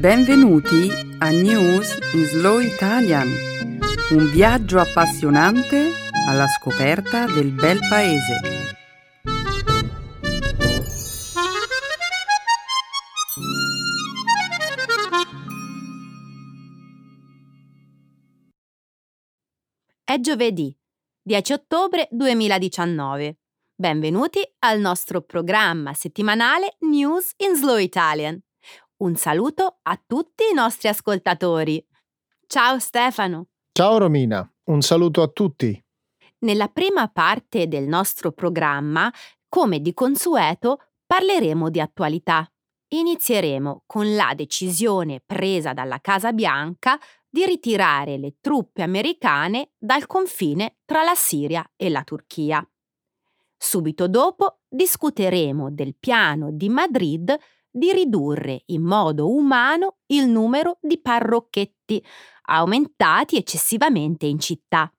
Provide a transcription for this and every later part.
Benvenuti a News in Slow Italian, un viaggio appassionante alla scoperta del bel paese. È giovedì, 10 ottobre 2019. Benvenuti al nostro programma settimanale News in Slow Italian. Un saluto a tutti i nostri ascoltatori. Ciao Stefano. Ciao Romina, un saluto a tutti. Nella prima parte del nostro programma, come di consueto, parleremo di attualità. Inizieremo con la decisione presa dalla Casa Bianca di ritirare le truppe americane dal confine tra la Siria e la Turchia. Subito dopo discuteremo del piano di Madrid di ridurre in modo umano il numero di parrocchetti, aumentati eccessivamente in città.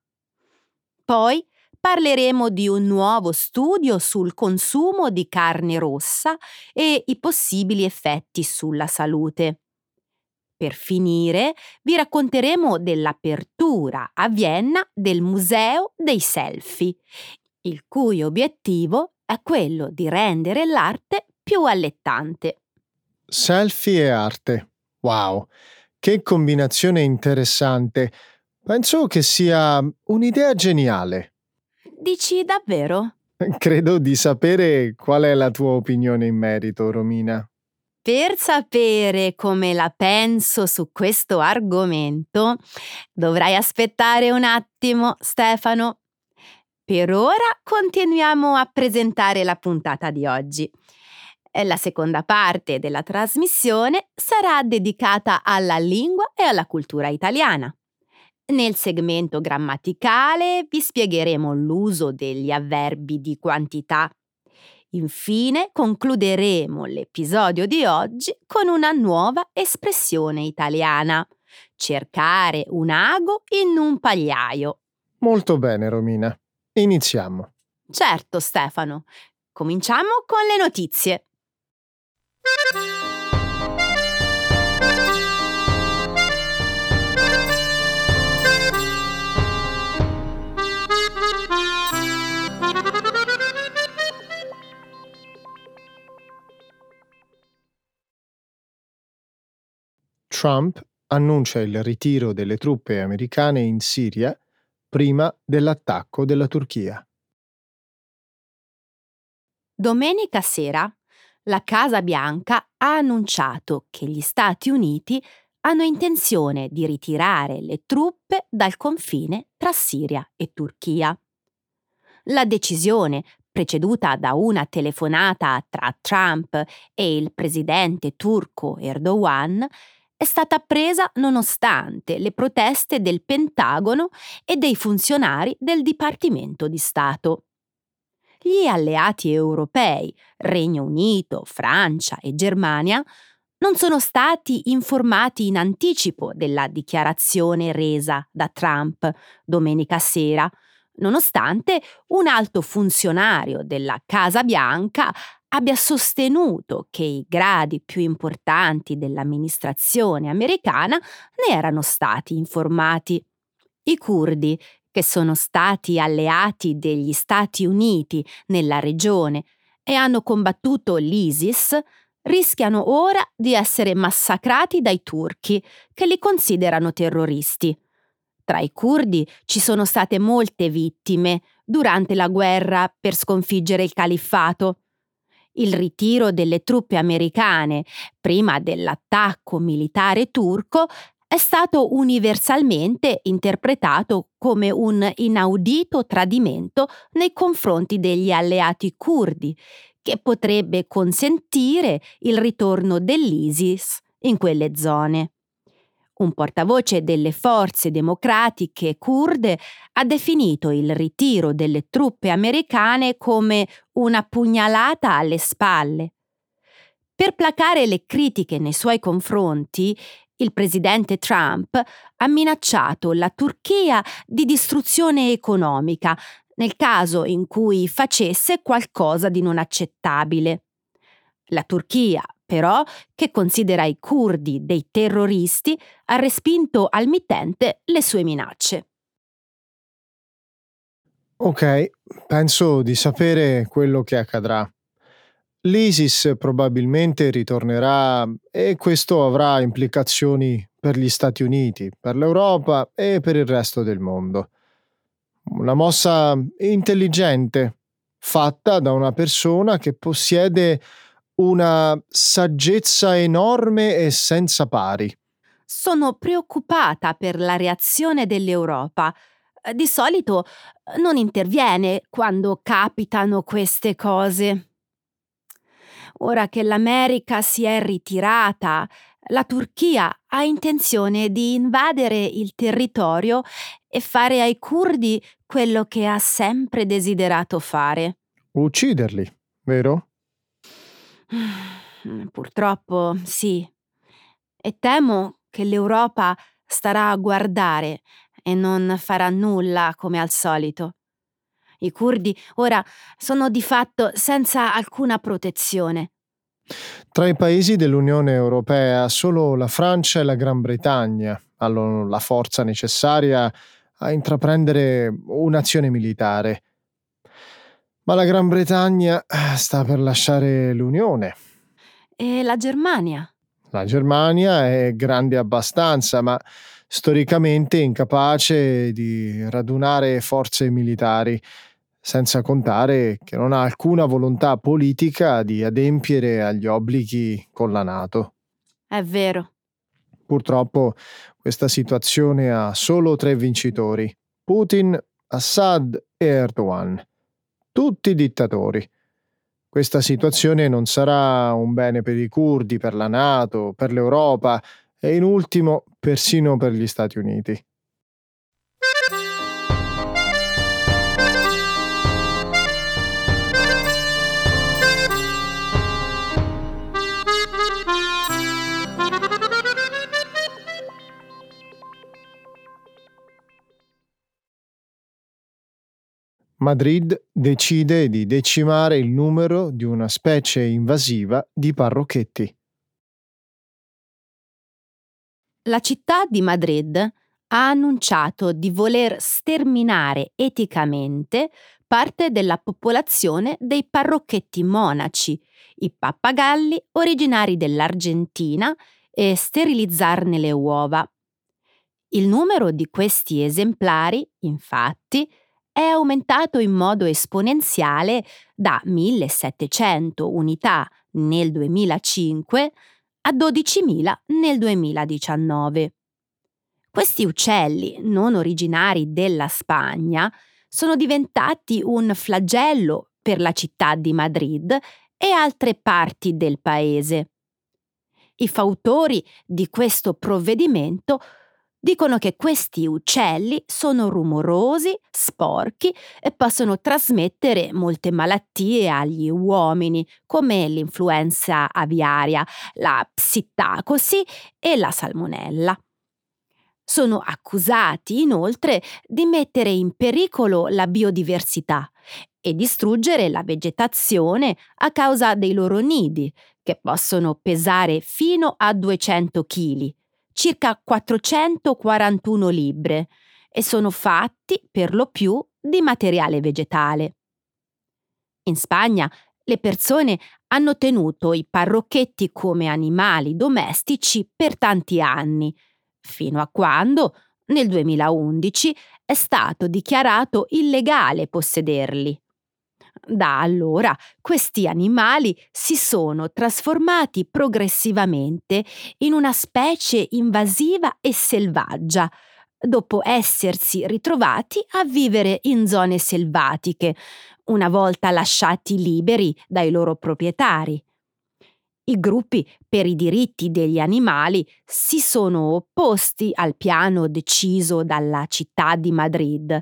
Poi parleremo di un nuovo studio sul consumo di carne rossa e i possibili effetti sulla salute. Per finire, vi racconteremo dell'apertura a Vienna del Museo dei Selfie, il cui obiettivo è quello di rendere l'arte più allettante. Selfie e arte. Wow, che combinazione interessante. Penso che sia un'idea geniale. Dici davvero? Credo di sapere qual è la tua opinione in merito, Romina. Per sapere come la penso su questo argomento, dovrai aspettare un attimo, Stefano. Per ora continuiamo a presentare la puntata di oggi. La seconda parte della trasmissione sarà dedicata alla lingua e alla cultura italiana. Nel segmento grammaticale vi spiegheremo l'uso degli avverbi di quantità. Infine concluderemo l'episodio di oggi con una nuova espressione italiana. Cercare un ago in un pagliaio. Molto bene, Romina. Iniziamo. Certo, Stefano. Cominciamo con le notizie. Trump annuncia il ritiro delle truppe americane in Siria prima dell'attacco della Turchia. Domenica sera la Casa Bianca ha annunciato che gli Stati Uniti hanno intenzione di ritirare le truppe dal confine tra Siria e Turchia. La decisione, preceduta da una telefonata tra Trump e il presidente turco Erdogan, è stata presa nonostante le proteste del Pentagono e dei funzionari del Dipartimento di Stato gli alleati europei, Regno Unito, Francia e Germania, non sono stati informati in anticipo della dichiarazione resa da Trump domenica sera, nonostante un alto funzionario della Casa Bianca abbia sostenuto che i gradi più importanti dell'amministrazione americana ne erano stati informati. I curdi, che sono stati alleati degli Stati Uniti nella regione e hanno combattuto l'ISIS, rischiano ora di essere massacrati dai turchi, che li considerano terroristi. Tra i curdi ci sono state molte vittime durante la guerra per sconfiggere il califfato. Il ritiro delle truppe americane prima dell'attacco militare turco è stato universalmente interpretato come un inaudito tradimento nei confronti degli alleati curdi, che potrebbe consentire il ritorno dell'ISIS in quelle zone. Un portavoce delle forze democratiche kurde ha definito il ritiro delle truppe americane come una pugnalata alle spalle. Per placare le critiche nei suoi confronti, il presidente Trump ha minacciato la Turchia di distruzione economica nel caso in cui facesse qualcosa di non accettabile. La Turchia, però, che considera i curdi dei terroristi, ha respinto al mittente le sue minacce. Ok, penso di sapere quello che accadrà. L'ISIS probabilmente ritornerà e questo avrà implicazioni per gli Stati Uniti, per l'Europa e per il resto del mondo. Una mossa intelligente, fatta da una persona che possiede una saggezza enorme e senza pari. Sono preoccupata per la reazione dell'Europa. Di solito non interviene quando capitano queste cose. Ora che l'America si è ritirata, la Turchia ha intenzione di invadere il territorio e fare ai curdi quello che ha sempre desiderato fare. Ucciderli, vero? Purtroppo sì. E temo che l'Europa starà a guardare e non farà nulla come al solito. I curdi ora sono di fatto senza alcuna protezione. Tra i paesi dell'Unione Europea solo la Francia e la Gran Bretagna hanno la forza necessaria a intraprendere un'azione militare. Ma la Gran Bretagna eh, sta per lasciare l'Unione. E la Germania? La Germania è grande abbastanza, ma storicamente incapace di radunare forze militari senza contare che non ha alcuna volontà politica di adempiere agli obblighi con la Nato. È vero. Purtroppo questa situazione ha solo tre vincitori, Putin, Assad e Erdogan, tutti dittatori. Questa situazione non sarà un bene per i curdi, per la Nato, per l'Europa e in ultimo persino per gli Stati Uniti. Madrid decide di decimare il numero di una specie invasiva di parrocchetti. La città di Madrid ha annunciato di voler sterminare eticamente parte della popolazione dei parrocchetti monaci, i pappagalli originari dell'Argentina, e sterilizzarne le uova. Il numero di questi esemplari, infatti, è aumentato in modo esponenziale da 1700 unità nel 2005 a 12.000 nel 2019. Questi uccelli, non originari della Spagna, sono diventati un flagello per la città di Madrid e altre parti del paese. I fautori di questo provvedimento Dicono che questi uccelli sono rumorosi, sporchi e possono trasmettere molte malattie agli uomini, come l'influenza aviaria, la psittacosi e la salmonella. Sono accusati inoltre di mettere in pericolo la biodiversità e distruggere la vegetazione a causa dei loro nidi, che possono pesare fino a 200 kg circa 441 libbre e sono fatti per lo più di materiale vegetale. In Spagna le persone hanno tenuto i parrocchetti come animali domestici per tanti anni, fino a quando, nel 2011, è stato dichiarato illegale possederli. Da allora questi animali si sono trasformati progressivamente in una specie invasiva e selvaggia, dopo essersi ritrovati a vivere in zone selvatiche, una volta lasciati liberi dai loro proprietari. I gruppi per i diritti degli animali si sono opposti al piano deciso dalla città di Madrid,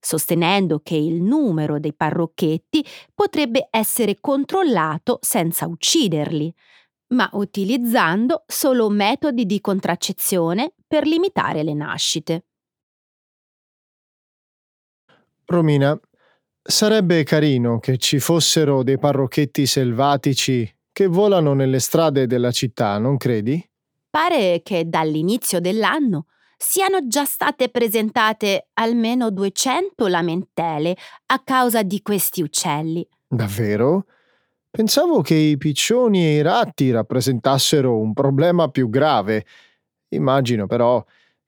sostenendo che il numero dei parrocchetti potrebbe essere controllato senza ucciderli, ma utilizzando solo metodi di contraccezione per limitare le nascite. Romina, sarebbe carino che ci fossero dei parrocchetti selvatici che volano nelle strade della città, non credi? Pare che dall'inizio dell'anno siano già state presentate almeno 200 lamentele a causa di questi uccelli. Davvero? Pensavo che i piccioni e i ratti rappresentassero un problema più grave. Immagino però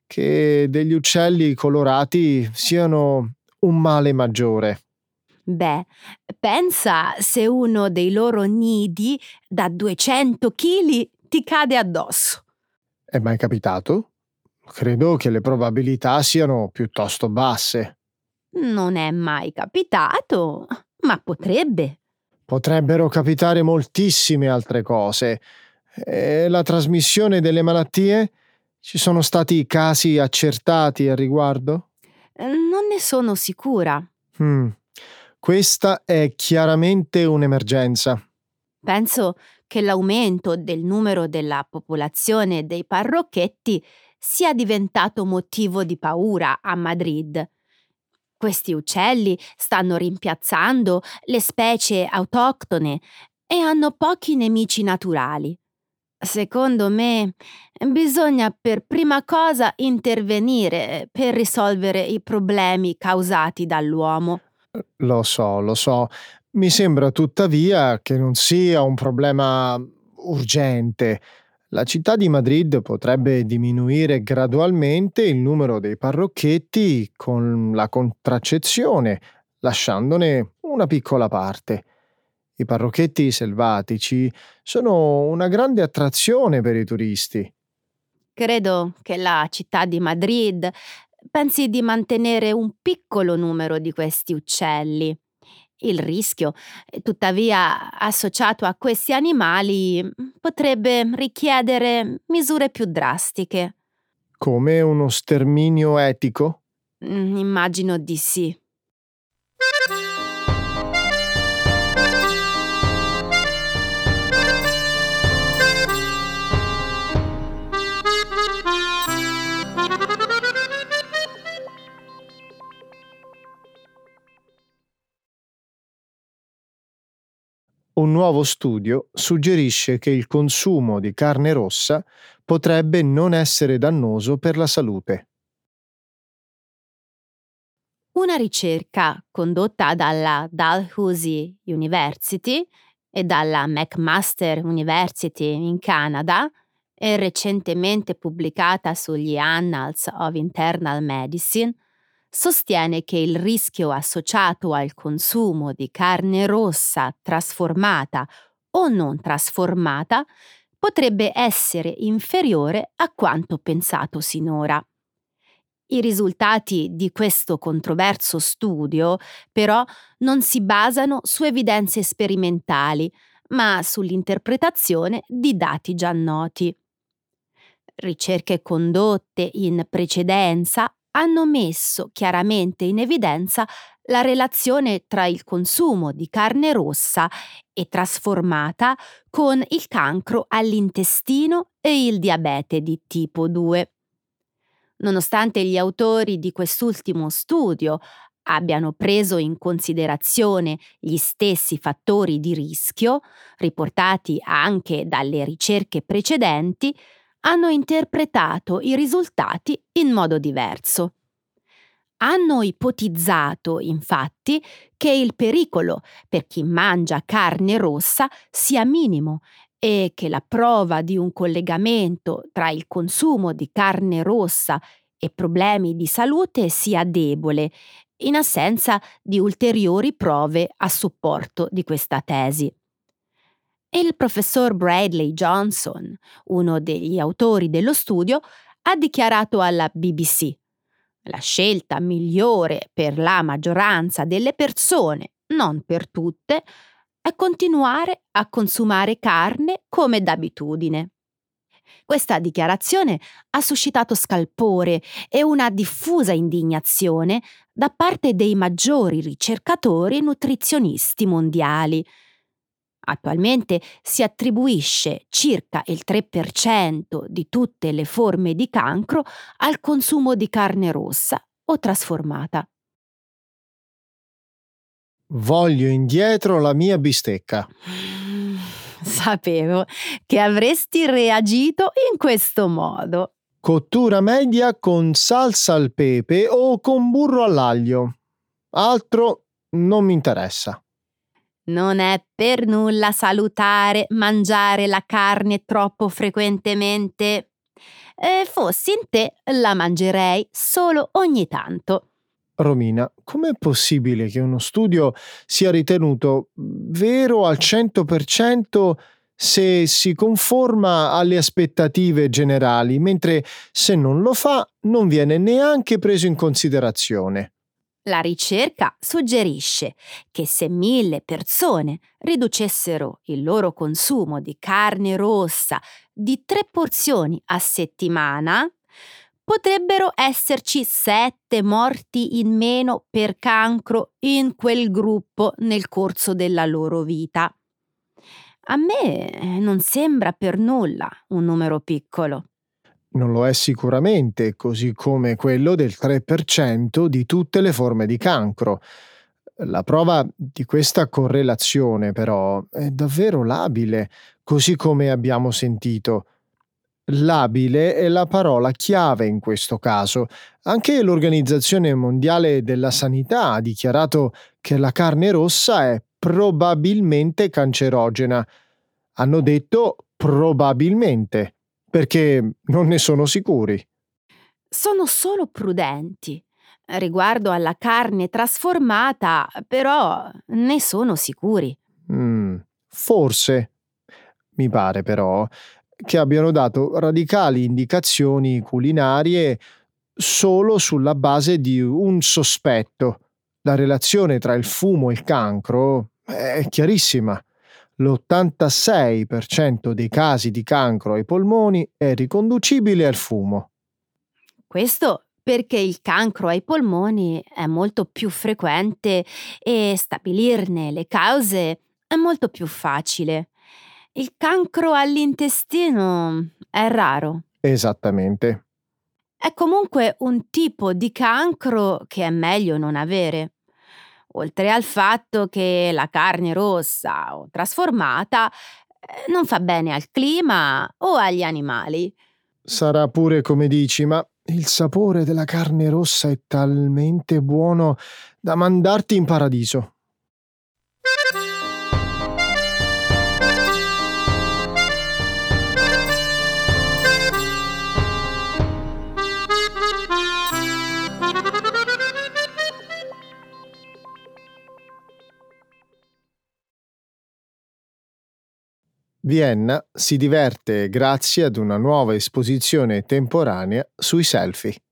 che degli uccelli colorati siano un male maggiore. Beh, pensa se uno dei loro nidi da 200 kg ti cade addosso. È mai capitato? Credo che le probabilità siano piuttosto basse. Non è mai capitato, ma potrebbe. Potrebbero capitare moltissime altre cose. E la trasmissione delle malattie? Ci sono stati casi accertati al riguardo? Non ne sono sicura. Hmm. Questa è chiaramente un'emergenza. Penso che l'aumento del numero della popolazione dei parrocchetti sia diventato motivo di paura a Madrid. Questi uccelli stanno rimpiazzando le specie autoctone e hanno pochi nemici naturali. Secondo me bisogna per prima cosa intervenire per risolvere i problemi causati dall'uomo. Lo so, lo so. Mi sembra tuttavia che non sia un problema urgente. La città di Madrid potrebbe diminuire gradualmente il numero dei parrocchetti con la contraccezione, lasciandone una piccola parte. I parrocchetti selvatici sono una grande attrazione per i turisti. Credo che la città di Madrid pensi di mantenere un piccolo numero di questi uccelli. Il rischio, tuttavia, associato a questi animali potrebbe richiedere misure più drastiche. Come uno sterminio etico? Mm, immagino di sì. Un nuovo studio suggerisce che il consumo di carne rossa potrebbe non essere dannoso per la salute. Una ricerca condotta dalla Dalhousie University e dalla McMaster University in Canada e recentemente pubblicata sugli Annals of Internal Medicine sostiene che il rischio associato al consumo di carne rossa trasformata o non trasformata potrebbe essere inferiore a quanto pensato sinora. I risultati di questo controverso studio, però, non si basano su evidenze sperimentali, ma sull'interpretazione di dati già noti. Ricerche condotte in precedenza hanno messo chiaramente in evidenza la relazione tra il consumo di carne rossa e trasformata con il cancro all'intestino e il diabete di tipo 2. Nonostante gli autori di quest'ultimo studio abbiano preso in considerazione gli stessi fattori di rischio, riportati anche dalle ricerche precedenti, hanno interpretato i risultati in modo diverso. Hanno ipotizzato, infatti, che il pericolo per chi mangia carne rossa sia minimo e che la prova di un collegamento tra il consumo di carne rossa e problemi di salute sia debole, in assenza di ulteriori prove a supporto di questa tesi. Il professor Bradley Johnson, uno degli autori dello studio, ha dichiarato alla BBC la scelta migliore per la maggioranza delle persone, non per tutte, è continuare a consumare carne come d'abitudine. Questa dichiarazione ha suscitato scalpore e una diffusa indignazione da parte dei maggiori ricercatori nutrizionisti mondiali, Attualmente si attribuisce circa il 3% di tutte le forme di cancro al consumo di carne rossa o trasformata. Voglio indietro la mia bistecca. Sapevo che avresti reagito in questo modo. Cottura media con salsa al pepe o con burro all'aglio. Altro non mi interessa. Non è per nulla salutare mangiare la carne troppo frequentemente. E fossi in te, la mangerei solo ogni tanto. Romina, com'è possibile che uno studio sia ritenuto vero al 100% se si conforma alle aspettative generali, mentre se non lo fa non viene neanche preso in considerazione? La ricerca suggerisce che se mille persone riducessero il loro consumo di carne rossa di tre porzioni a settimana, potrebbero esserci sette morti in meno per cancro in quel gruppo nel corso della loro vita. A me non sembra per nulla un numero piccolo. Non lo è sicuramente, così come quello del 3% di tutte le forme di cancro. La prova di questa correlazione, però, è davvero labile, così come abbiamo sentito. Labile è la parola chiave in questo caso. Anche l'Organizzazione Mondiale della Sanità ha dichiarato che la carne rossa è probabilmente cancerogena. Hanno detto probabilmente, perché non ne sono sicuri. Sono solo prudenti. Riguardo alla carne trasformata, però, ne sono sicuri. Mm, forse. Mi pare però che abbiano dato radicali indicazioni culinarie solo sulla base di un sospetto. La relazione tra il fumo e il cancro è chiarissima. L'86% dei casi di cancro ai polmoni è riconducibile al fumo. Questo perché il cancro ai polmoni è molto più frequente e stabilirne le cause è molto più facile. Il cancro all'intestino è raro. Esattamente. È comunque un tipo di cancro che è meglio non avere. Oltre al fatto che la carne rossa o trasformata eh, non fa bene al clima o agli animali. Sarà pure come dici, ma il sapore della carne rossa è talmente buono da mandarti in paradiso. Vienna si diverte grazie ad una nuova esposizione temporanea sui selfie.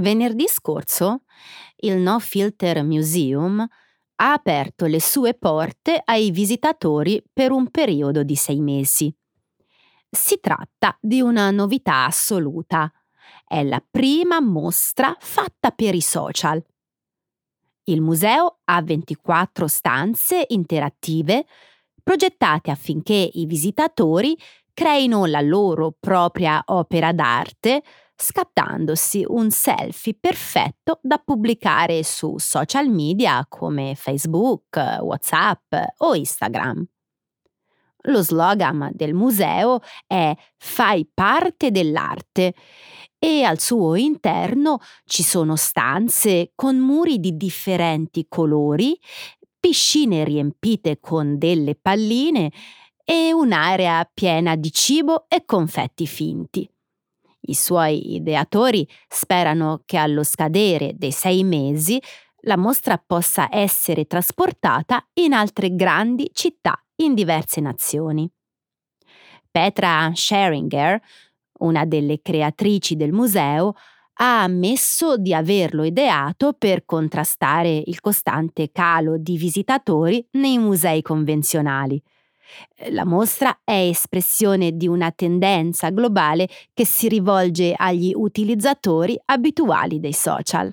Venerdì scorso il No Filter Museum ha aperto le sue porte ai visitatori per un periodo di sei mesi. Si tratta di una novità assoluta. È la prima mostra fatta per i social il museo ha 24 stanze interattive progettate affinché i visitatori creino la loro propria opera d'arte scattandosi un selfie perfetto da pubblicare su social media come Facebook, WhatsApp o Instagram. Lo slogan del museo è Fai parte dell'arte e al suo interno ci sono stanze con muri di differenti colori, piscine riempite con delle palline e un'area piena di cibo e confetti finti. I suoi ideatori sperano che allo scadere dei sei mesi la mostra possa essere trasportata in altre grandi città in diverse nazioni. Petra Scheringer, una delle creatrici del museo, ha ammesso di averlo ideato per contrastare il costante calo di visitatori nei musei convenzionali. La mostra è espressione di una tendenza globale che si rivolge agli utilizzatori abituali dei social.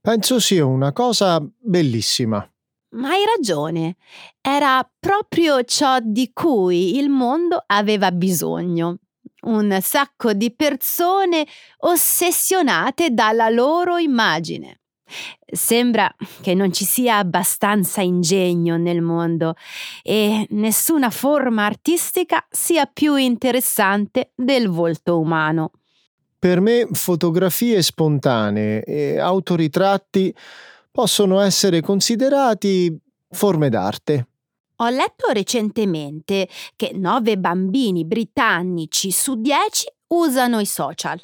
Penso sia una cosa bellissima. Ma hai ragione, era proprio ciò di cui il mondo aveva bisogno. Un sacco di persone ossessionate dalla loro immagine. Sembra che non ci sia abbastanza ingegno nel mondo e nessuna forma artistica sia più interessante del volto umano. Per me fotografie spontanee e autoritratti possono essere considerati forme d'arte. Ho letto recentemente che nove bambini britannici su dieci usano i social.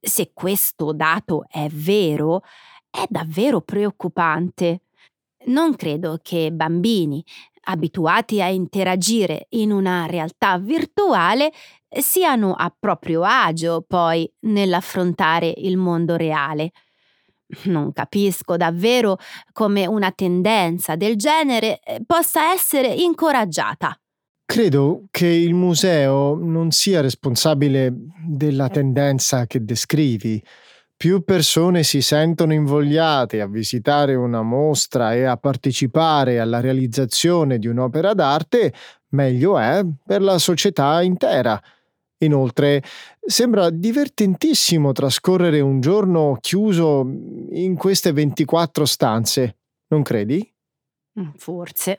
Se questo dato è vero, è davvero preoccupante. Non credo che bambini abituati a interagire in una realtà virtuale siano a proprio agio poi nell'affrontare il mondo reale. Non capisco davvero come una tendenza del genere eh, possa essere incoraggiata. Credo che il museo non sia responsabile della tendenza che descrivi. Più persone si sentono invogliate a visitare una mostra e a partecipare alla realizzazione di un'opera d'arte, meglio è per la società intera. Inoltre, sembra divertentissimo trascorrere un giorno chiuso in queste 24 stanze, non credi? Mm, forse.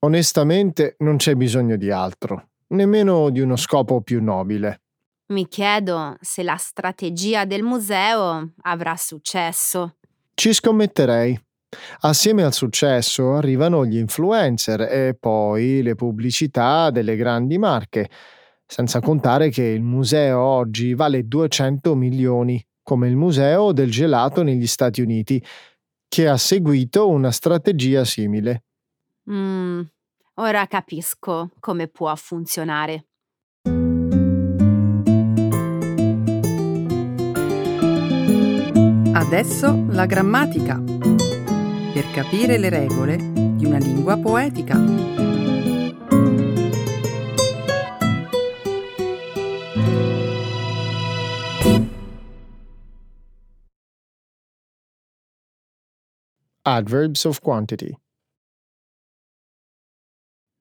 Onestamente non c'è bisogno di altro, nemmeno di uno scopo più nobile. Mi chiedo se la strategia del museo avrà successo. Ci scommetterei. Assieme al successo arrivano gli influencer e poi le pubblicità delle grandi marche senza contare che il museo oggi vale 200 milioni, come il museo del gelato negli Stati Uniti, che ha seguito una strategia simile. Mm, ora capisco come può funzionare. Adesso la grammatica, per capire le regole di una lingua poetica. Adverbs of quantity.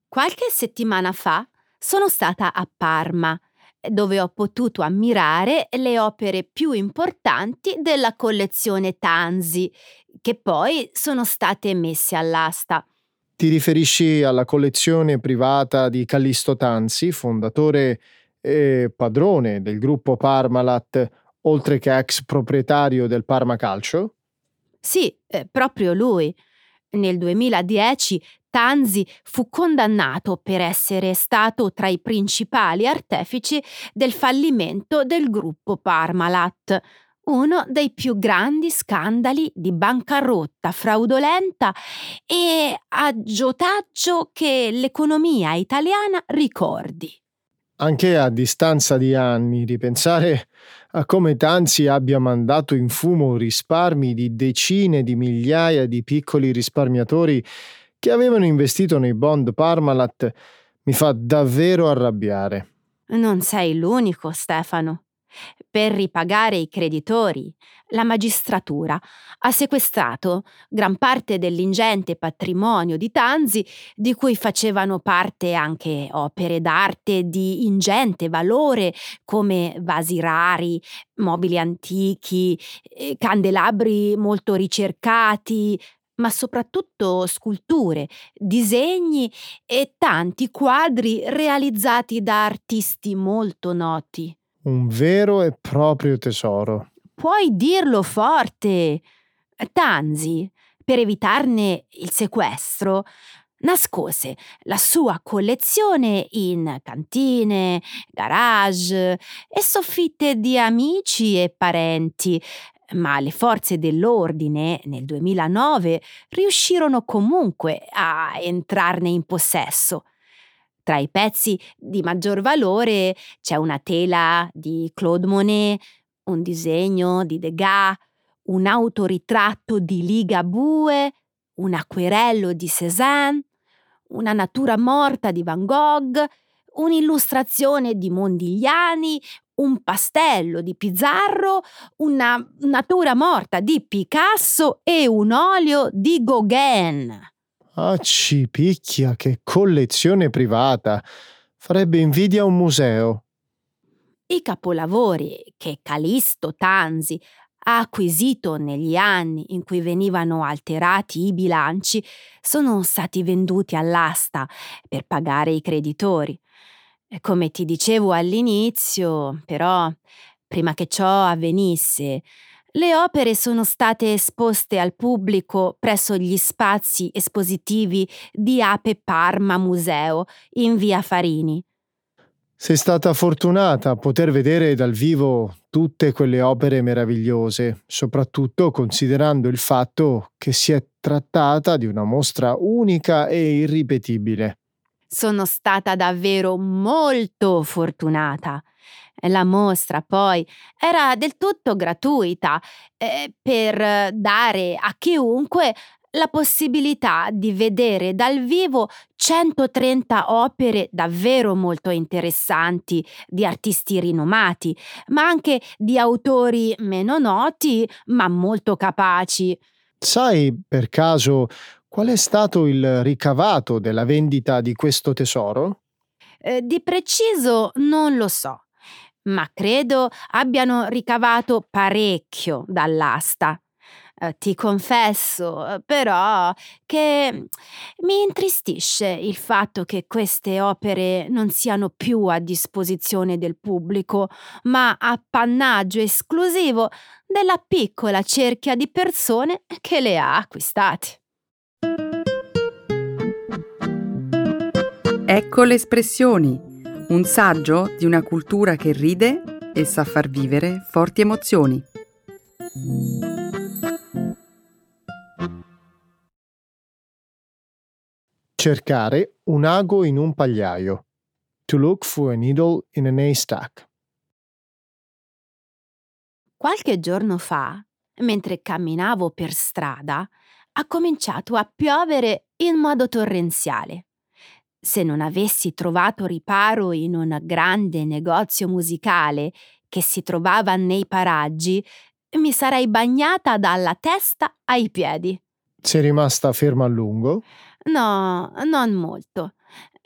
Qualche settimana fa sono stata a Parma, dove ho potuto ammirare le opere più importanti della collezione Tanzi, che poi sono state messe all'asta. Ti riferisci alla collezione privata di Callisto Tanzi, fondatore e padrone del gruppo Parmalat, oltre che ex proprietario del Parma Calcio? Sì, eh, proprio lui. Nel 2010 Tanzi fu condannato per essere stato tra i principali artefici del fallimento del gruppo Parmalat, uno dei più grandi scandali di bancarotta fraudolenta e aggiotaggio che l'economia italiana ricordi. Anche a distanza di anni, ripensare a come Tanzi abbia mandato in fumo risparmi di decine di migliaia di piccoli risparmiatori che avevano investito nei bond Parmalat mi fa davvero arrabbiare. Non sei l'unico, Stefano. Per ripagare i creditori, la magistratura ha sequestrato gran parte dell'ingente patrimonio di Tanzi, di cui facevano parte anche opere d'arte di ingente valore come vasi rari, mobili antichi, eh, candelabri molto ricercati, ma soprattutto sculture, disegni e tanti quadri realizzati da artisti molto noti. Un vero e proprio tesoro. Puoi dirlo forte. Tanzi, per evitarne il sequestro, nascose la sua collezione in cantine, garage e soffitte di amici e parenti, ma le forze dell'ordine nel 2009 riuscirono comunque a entrarne in possesso. Tra i pezzi di maggior valore c'è una tela di Claude Monet, un disegno di Degas, un autoritratto di Ligabue, un acquerello di Cézanne, una natura morta di Van Gogh, un'illustrazione di Mondigliani, un pastello di Pizarro, una natura morta di Picasso e un olio di Gauguin. Ah, ci picchia, che collezione privata! Farebbe invidia a un museo. I capolavori che Calisto Tanzi ha acquisito negli anni in cui venivano alterati i bilanci sono stati venduti all'asta per pagare i creditori. Come ti dicevo all'inizio, però, prima che ciò avvenisse, le opere sono state esposte al pubblico presso gli spazi espositivi di Ape Parma Museo in via Farini. Sei stata fortunata a poter vedere dal vivo tutte quelle opere meravigliose, soprattutto considerando il fatto che si è trattata di una mostra unica e irripetibile. Sono stata davvero molto fortunata. La mostra poi era del tutto gratuita eh, per dare a chiunque la possibilità di vedere dal vivo 130 opere davvero molto interessanti di artisti rinomati, ma anche di autori meno noti, ma molto capaci. Sai per caso qual è stato il ricavato della vendita di questo tesoro? Eh, di preciso non lo so ma credo abbiano ricavato parecchio dall'asta. Eh, ti confesso, eh, però, che mi intristisce il fatto che queste opere non siano più a disposizione del pubblico, ma appannaggio esclusivo della piccola cerchia di persone che le ha acquistate. Ecco le espressioni un saggio di una cultura che ride e sa far vivere forti emozioni. Cercare un ago in un pagliaio. To look for a needle in an haystack. Qualche giorno fa, mentre camminavo per strada, ha cominciato a piovere in modo torrenziale se non avessi trovato riparo in un grande negozio musicale che si trovava nei paraggi, mi sarei bagnata dalla testa ai piedi. Sei rimasta ferma a lungo? No, non molto.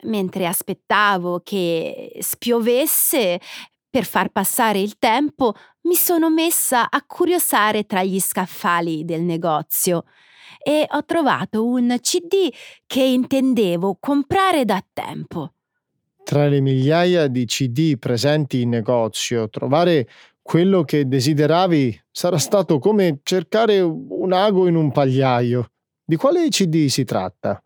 Mentre aspettavo che spiovesse per far passare il tempo, mi sono messa a curiosare tra gli scaffali del negozio e ho trovato un CD che intendevo comprare da tempo. Tra le migliaia di CD presenti in negozio, trovare quello che desideravi sarà stato come cercare un ago in un pagliaio. Di quale CD si tratta?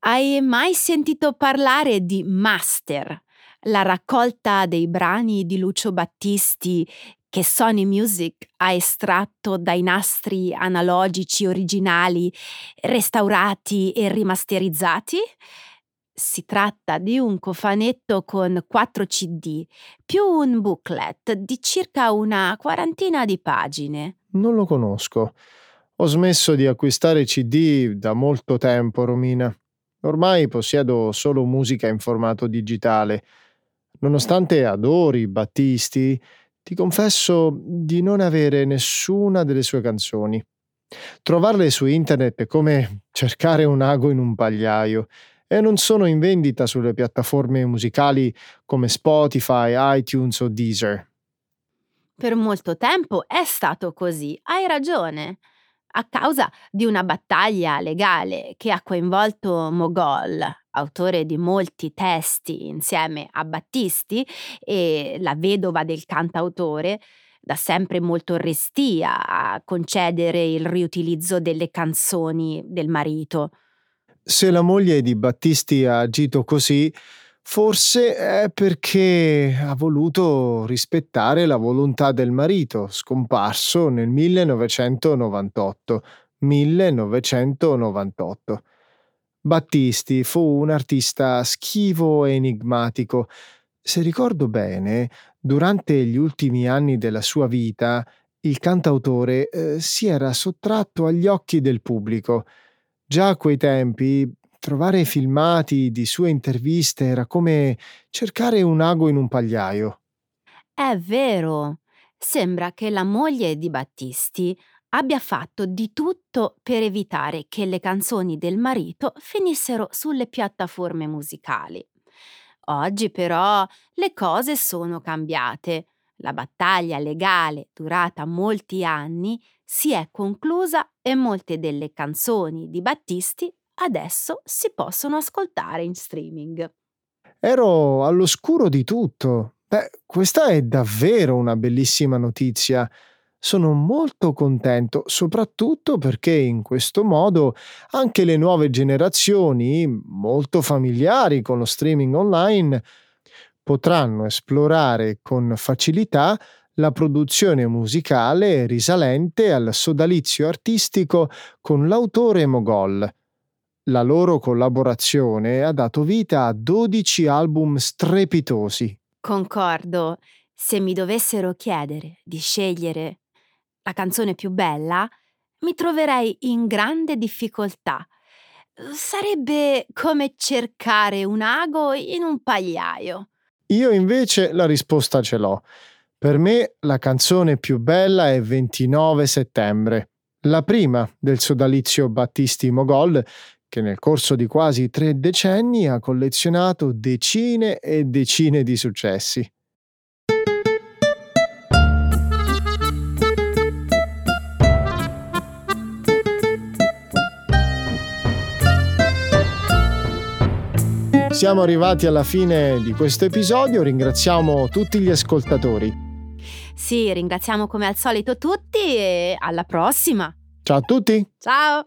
Hai mai sentito parlare di Master, la raccolta dei brani di Lucio Battisti che Sony Music ha estratto dai nastri analogici originali, restaurati e rimasterizzati? Si tratta di un cofanetto con 4 CD, più un booklet di circa una quarantina di pagine. Non lo conosco. Ho smesso di acquistare CD da molto tempo, Romina. Ormai possiedo solo musica in formato digitale. Nonostante adori Battisti, ti confesso di non avere nessuna delle sue canzoni. Trovarle su internet è come cercare un ago in un pagliaio e non sono in vendita sulle piattaforme musicali come Spotify, iTunes o Deezer. Per molto tempo è stato così, hai ragione a causa di una battaglia legale che ha coinvolto Mogol, autore di molti testi insieme a Battisti, e la vedova del cantautore, da sempre molto restia a concedere il riutilizzo delle canzoni del marito. Se la moglie di Battisti ha agito così, Forse è perché ha voluto rispettare la volontà del marito, scomparso nel 1998. 1998. Battisti fu un artista schivo e enigmatico. Se ricordo bene, durante gli ultimi anni della sua vita, il cantautore eh, si era sottratto agli occhi del pubblico. Già a quei tempi Trovare filmati di sue interviste era come cercare un ago in un pagliaio. È vero. Sembra che la moglie di Battisti abbia fatto di tutto per evitare che le canzoni del marito finissero sulle piattaforme musicali. Oggi però le cose sono cambiate. La battaglia legale, durata molti anni, si è conclusa e molte delle canzoni di Battisti adesso si possono ascoltare in streaming. Ero all'oscuro di tutto. Beh, questa è davvero una bellissima notizia. Sono molto contento, soprattutto perché in questo modo anche le nuove generazioni, molto familiari con lo streaming online, potranno esplorare con facilità la produzione musicale risalente al sodalizio artistico con l'autore Mogol. La loro collaborazione ha dato vita a 12 album strepitosi. Concordo. Se mi dovessero chiedere di scegliere la canzone più bella, mi troverei in grande difficoltà. Sarebbe come cercare un ago in un pagliaio. Io invece la risposta ce l'ho. Per me la canzone più bella è 29 settembre, la prima del sodalizio Battisti Mogol, che nel corso di quasi tre decenni ha collezionato decine e decine di successi. Siamo arrivati alla fine di questo episodio, ringraziamo tutti gli ascoltatori. Sì, ringraziamo come al solito tutti e alla prossima. Ciao a tutti. Ciao.